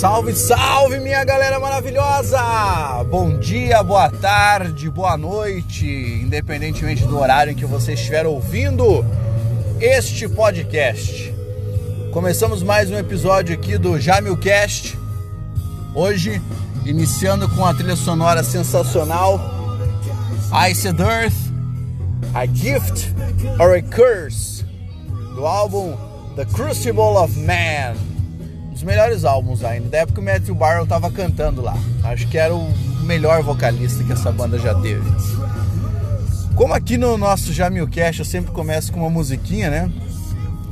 Salve, salve, minha galera maravilhosa! Bom dia, boa tarde, boa noite, independentemente do horário em que você estiver ouvindo este podcast. Começamos mais um episódio aqui do Jamilcast. Hoje, iniciando com a trilha sonora sensacional Iced Earth, A Gift or a Curse, do álbum The Crucible of Man dos melhores álbuns ainda, da época o Matthew Barrow tava cantando lá. Acho que era o melhor vocalista que essa banda já teve. Como aqui no nosso Jamilcast eu sempre começo com uma musiquinha, né?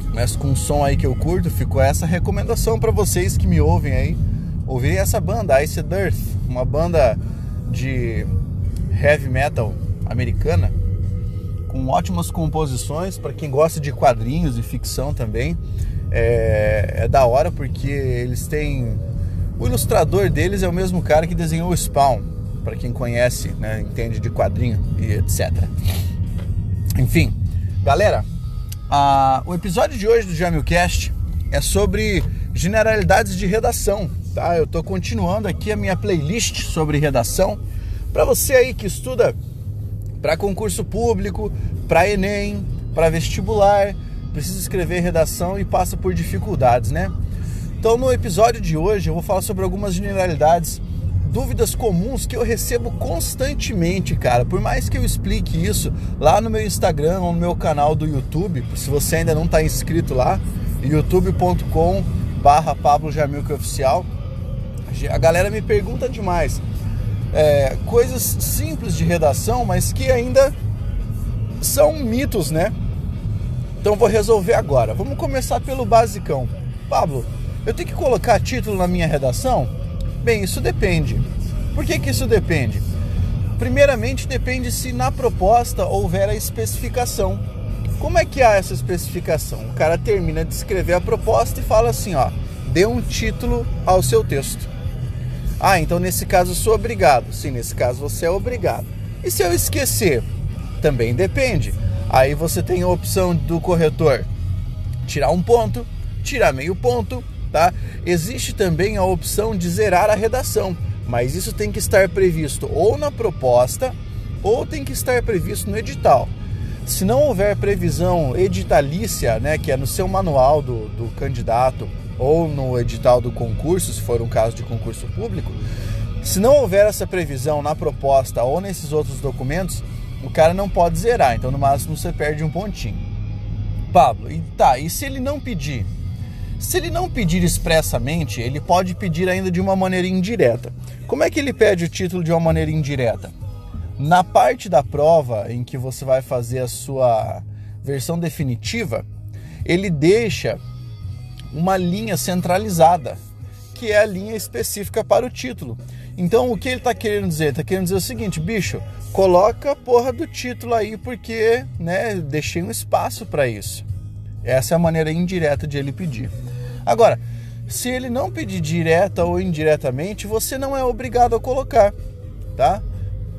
Começo com um som aí que eu curto, ficou essa recomendação para vocês que me ouvem aí. Ouvirem essa banda, Ice Earth, uma banda de heavy metal americana, com ótimas composições para quem gosta de quadrinhos e ficção também é, é da hora porque eles têm. O ilustrador deles é o mesmo cara que desenhou o Spawn, para quem conhece, né, entende de quadrinho e etc. Enfim, galera, a, o episódio de hoje do Jamilcast é sobre generalidades de redação, tá? Eu tô continuando aqui a minha playlist sobre redação para você aí que estuda para concurso público, para ENEM, para vestibular, precisa escrever redação e passa por dificuldades, né? Então, no episódio de hoje, eu vou falar sobre algumas generalidades, dúvidas comuns que eu recebo constantemente, cara. Por mais que eu explique isso lá no meu Instagram ou no meu canal do YouTube, se você ainda não está inscrito lá, youtube.com barra Pablo Jamilca Oficial, a galera me pergunta demais. É, coisas simples de redação, mas que ainda são mitos, né? Então vou resolver agora. Vamos começar pelo basicão. Pablo, eu tenho que colocar título na minha redação? Bem, isso depende. Por que, que isso depende? Primeiramente, depende se na proposta houver a especificação. Como é que há essa especificação? O cara termina de escrever a proposta e fala assim, ó, dê um título ao seu texto. Ah, então nesse caso eu sou obrigado. Sim, nesse caso você é obrigado. E se eu esquecer? Também depende. Aí você tem a opção do corretor tirar um ponto, tirar meio ponto, tá? Existe também a opção de zerar a redação, mas isso tem que estar previsto ou na proposta ou tem que estar previsto no edital. Se não houver previsão editalícia, né, que é no seu manual do, do candidato ou no edital do concurso, se for um caso de concurso público, se não houver essa previsão na proposta ou nesses outros documentos, o cara não pode zerar, então no máximo você perde um pontinho. Pablo, e tá, e se ele não pedir? Se ele não pedir expressamente, ele pode pedir ainda de uma maneira indireta. Como é que ele pede o título de uma maneira indireta? Na parte da prova em que você vai fazer a sua versão definitiva, ele deixa uma linha centralizada, que é a linha específica para o título. Então o que ele está querendo dizer? Está querendo dizer o seguinte, bicho, coloca a porra do título aí porque, né, deixei um espaço para isso. Essa é a maneira indireta de ele pedir. Agora, se ele não pedir direta ou indiretamente, você não é obrigado a colocar, tá?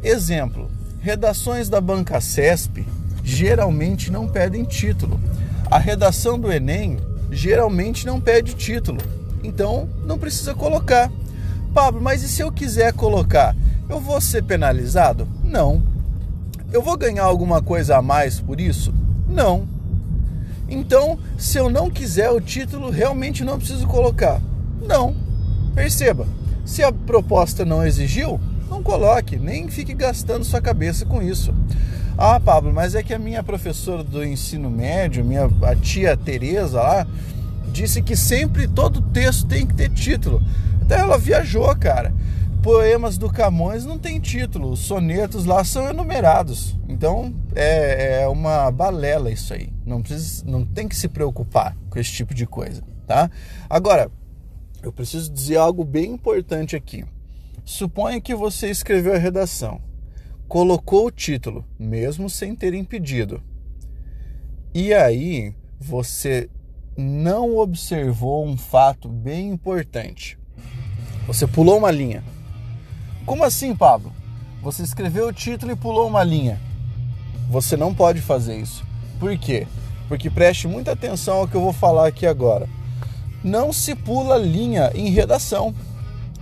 Exemplo: redações da banca CESP geralmente não pedem título. A redação do Enem geralmente não pede título. Então, não precisa colocar. Pablo, mas e se eu quiser colocar? Eu vou ser penalizado? Não. Eu vou ganhar alguma coisa a mais por isso? Não. Então, se eu não quiser o título, realmente não preciso colocar? Não. Perceba, se a proposta não exigiu, não coloque, nem fique gastando sua cabeça com isso. Ah, Pablo, mas é que a minha professora do ensino médio, minha a tia Tereza lá, disse que sempre todo texto tem que ter título. Até ela viajou, cara. Poemas do Camões não tem título, os sonetos lá são enumerados. Então é, é uma balela isso aí. Não, precisa, não tem que se preocupar com esse tipo de coisa, tá? Agora, eu preciso dizer algo bem importante aqui. Suponha que você escreveu a redação, colocou o título, mesmo sem ter impedido. E aí você não observou um fato bem importante. Você pulou uma linha. Como assim, Pablo? Você escreveu o título e pulou uma linha. Você não pode fazer isso. Por quê? Porque preste muita atenção ao que eu vou falar aqui agora. não se pula linha em redação.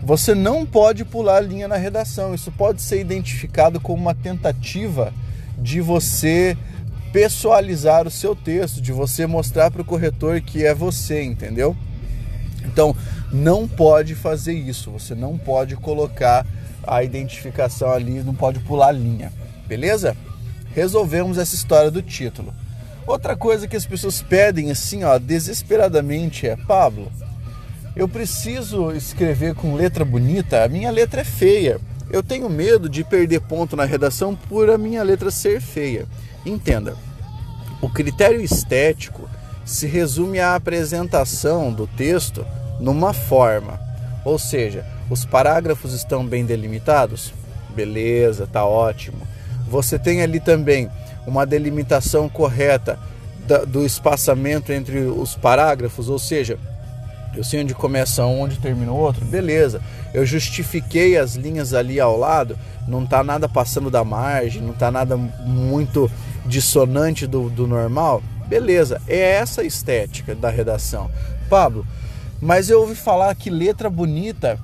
Você não pode pular linha na redação. Isso pode ser identificado como uma tentativa de você pessoalizar o seu texto, de você mostrar para o corretor que é você, entendeu? Então, não pode fazer isso. Você não pode colocar a identificação ali, não pode pular linha, beleza? Resolvemos essa história do título. Outra coisa que as pessoas pedem assim, ó, desesperadamente é, Pablo, eu preciso escrever com letra bonita, a minha letra é feia. Eu tenho medo de perder ponto na redação por a minha letra ser feia. Entenda, o critério estético se resume à apresentação do texto numa forma, ou seja, os parágrafos estão bem delimitados? Beleza, tá ótimo. Você tem ali também uma delimitação correta do espaçamento entre os parágrafos, ou seja, eu sei onde começa um, onde termina o outro, beleza. Eu justifiquei as linhas ali ao lado, não tá nada passando da margem, não tá nada muito dissonante do, do normal, beleza. É essa a estética da redação. Pablo, mas eu ouvi falar que letra bonita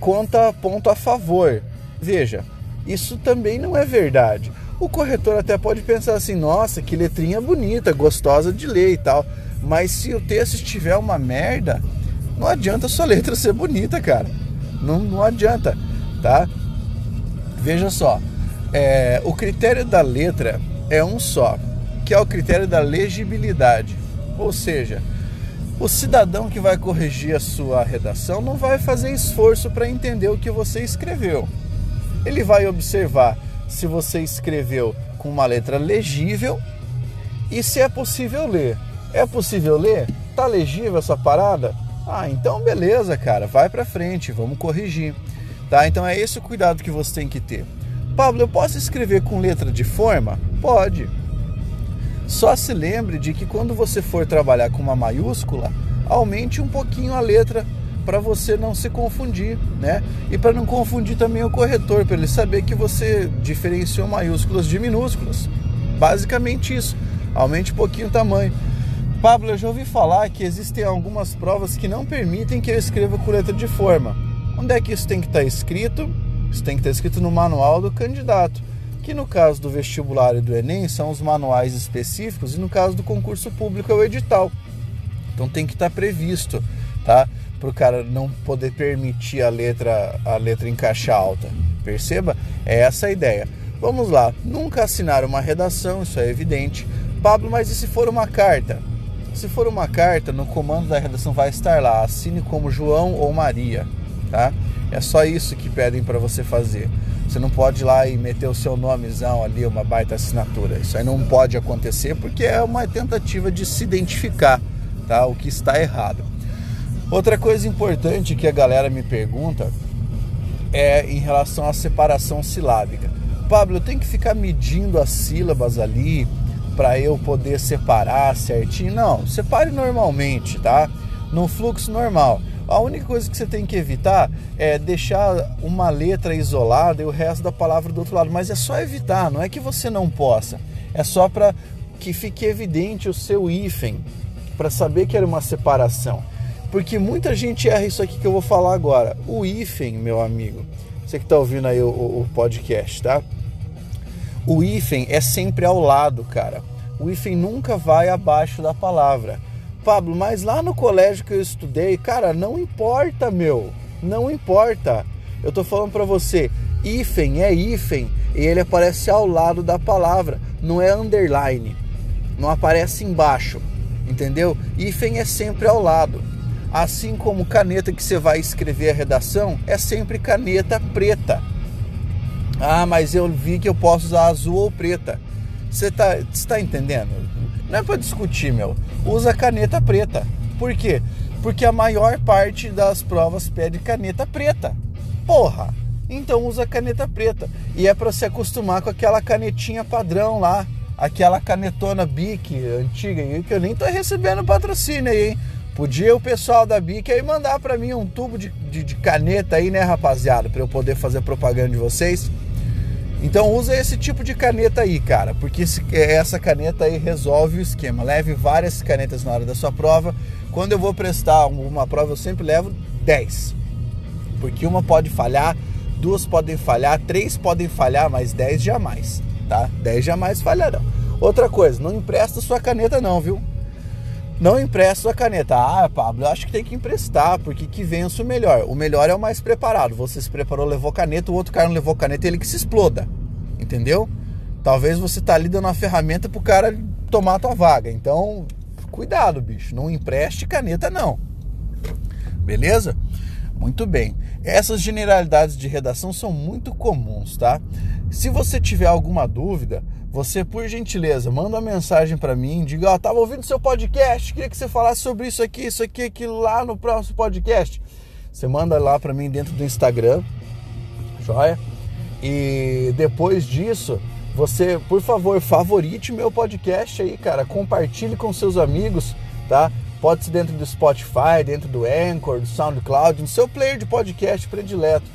conta ponto a favor. Veja, isso também não é verdade. O corretor até pode pensar assim: nossa, que letrinha bonita, gostosa de ler e tal. Mas se o texto estiver uma merda, não adianta sua letra ser bonita, cara. Não, não adianta, tá? Veja só, é, o critério da letra é um só, que é o critério da legibilidade. Ou seja, o cidadão que vai corrigir a sua redação não vai fazer esforço para entender o que você escreveu. Ele vai observar se você escreveu com uma letra legível e se é possível ler. É possível ler? Tá legível essa parada? Ah, então beleza, cara, vai para frente, vamos corrigir. Tá? Então é esse o cuidado que você tem que ter. Pablo, eu posso escrever com letra de forma? Pode. Só se lembre de que quando você for trabalhar com uma maiúscula, aumente um pouquinho a letra para você não se confundir, né? E para não confundir também o corretor, para ele saber que você diferenciou maiúsculas de minúsculas. Basicamente isso. Aumente um pouquinho o tamanho. Pablo, eu já ouvi falar que existem algumas provas que não permitem que eu escreva com letra de forma. Onde é que isso tem que estar tá escrito? Isso tem que estar tá escrito no manual do candidato, que no caso do vestibular e do Enem são os manuais específicos e no caso do concurso público é o edital. Então tem que estar tá previsto, tá? Para o cara não poder permitir a letra, a letra em caixa alta. Perceba? É essa a ideia. Vamos lá. Nunca assinar uma redação, isso é evidente. Pablo, mas e se for uma carta? Se for uma carta, no comando da redação vai estar lá, assine como João ou Maria, tá? É só isso que pedem para você fazer. Você não pode ir lá e meter o seu nomezão ali, uma baita assinatura. Isso aí não pode acontecer porque é uma tentativa de se identificar, tá? O que está errado. Outra coisa importante que a galera me pergunta é em relação à separação silábica. Pablo, eu tenho que ficar medindo as sílabas ali, para eu poder separar certinho. Não, separe normalmente, tá? No fluxo normal. A única coisa que você tem que evitar é deixar uma letra isolada e o resto da palavra do outro lado. Mas é só evitar, não é que você não possa. É só para que fique evidente o seu hífen, para saber que era uma separação. Porque muita gente erra isso aqui que eu vou falar agora. O hífen, meu amigo, você que está ouvindo aí o, o podcast, tá? O hífen é sempre ao lado, cara. O hífen nunca vai abaixo da palavra. Pablo, mas lá no colégio que eu estudei, cara, não importa, meu. Não importa. Eu tô falando para você, hífen é hífen e ele aparece ao lado da palavra, não é underline. Não aparece embaixo, entendeu? Hífen é sempre ao lado. Assim como caneta que você vai escrever a redação é sempre caneta preta. Ah, mas eu vi que eu posso usar azul ou preta. Você tá, tá entendendo? Não é para discutir, meu. Usa caneta preta. Por quê? Porque a maior parte das provas pede caneta preta. Porra! Então usa caneta preta. E é para se acostumar com aquela canetinha padrão lá. Aquela canetona Bic antiga que eu nem tô recebendo patrocínio aí, hein? Podia o pessoal da Bic aí mandar para mim um tubo de, de, de caneta aí, né, rapaziada? Para eu poder fazer propaganda de vocês. Então usa esse tipo de caneta aí, cara, porque essa caneta aí resolve o esquema. Leve várias canetas na hora da sua prova. Quando eu vou prestar uma prova, eu sempre levo 10. Porque uma pode falhar, duas podem falhar, três podem falhar, mas 10 jamais, tá? 10 jamais falharão. Outra coisa, não empresta sua caneta não, viu? Não empresta sua caneta. Ah, Pablo, eu acho que tem que emprestar, porque que vença o melhor. O melhor é o mais preparado. Você se preparou, levou caneta, o outro cara não levou caneta, ele que se exploda. Entendeu? Talvez você tá ali dando uma ferramenta pro cara tomar a tua vaga. Então, cuidado, bicho. Não empreste caneta, não. Beleza? Muito bem. Essas generalidades de redação são muito comuns, tá? Se você tiver alguma dúvida, você, por gentileza, manda uma mensagem para mim, diga, ó, oh, tava ouvindo seu podcast, queria que você falasse sobre isso aqui, isso aqui, aquilo lá no próximo podcast. Você manda lá para mim dentro do Instagram, joia? E depois disso, você, por favor, favorite meu podcast aí, cara, compartilhe com seus amigos, tá? Pode ser dentro do Spotify, dentro do Anchor, do SoundCloud, no seu player de podcast predileto,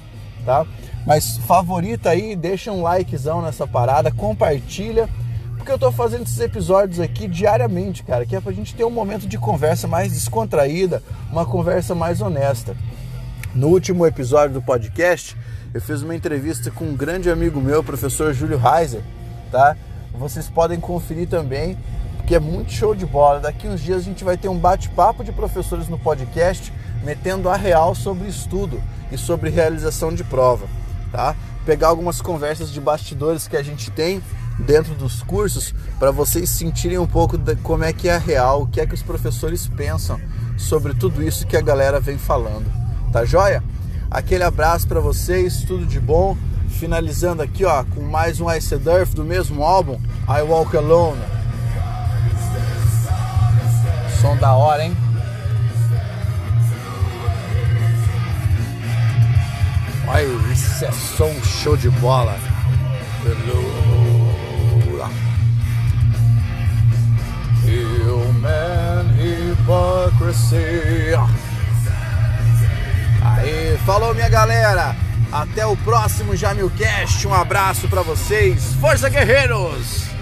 tá? Mas favorita aí, deixa um likezão nessa parada, compartilha, porque eu tô fazendo esses episódios aqui diariamente, cara, que é pra gente ter um momento de conversa mais descontraída, uma conversa mais honesta. No último episódio do podcast, eu fiz uma entrevista com um grande amigo meu, o professor Júlio Reiser, tá? Vocês podem conferir também, porque é muito show de bola. Daqui uns dias a gente vai ter um bate-papo de professores no podcast, metendo a real sobre estudo e sobre realização de prova tá? Pegar algumas conversas de bastidores que a gente tem dentro dos cursos para vocês sentirem um pouco de como é que é a real, o que é que os professores pensam sobre tudo isso que a galera vem falando. Tá joia? Aquele abraço para vocês, tudo de bom. Finalizando aqui, ó, com mais um Ice Earth do mesmo álbum, I Walk Alone. Som da hora, hein? Olha, isso é show de bola. Human hypocrisy. Aí, falou minha galera. Até o próximo Jamilcast. Um abraço para vocês. Força Guerreiros!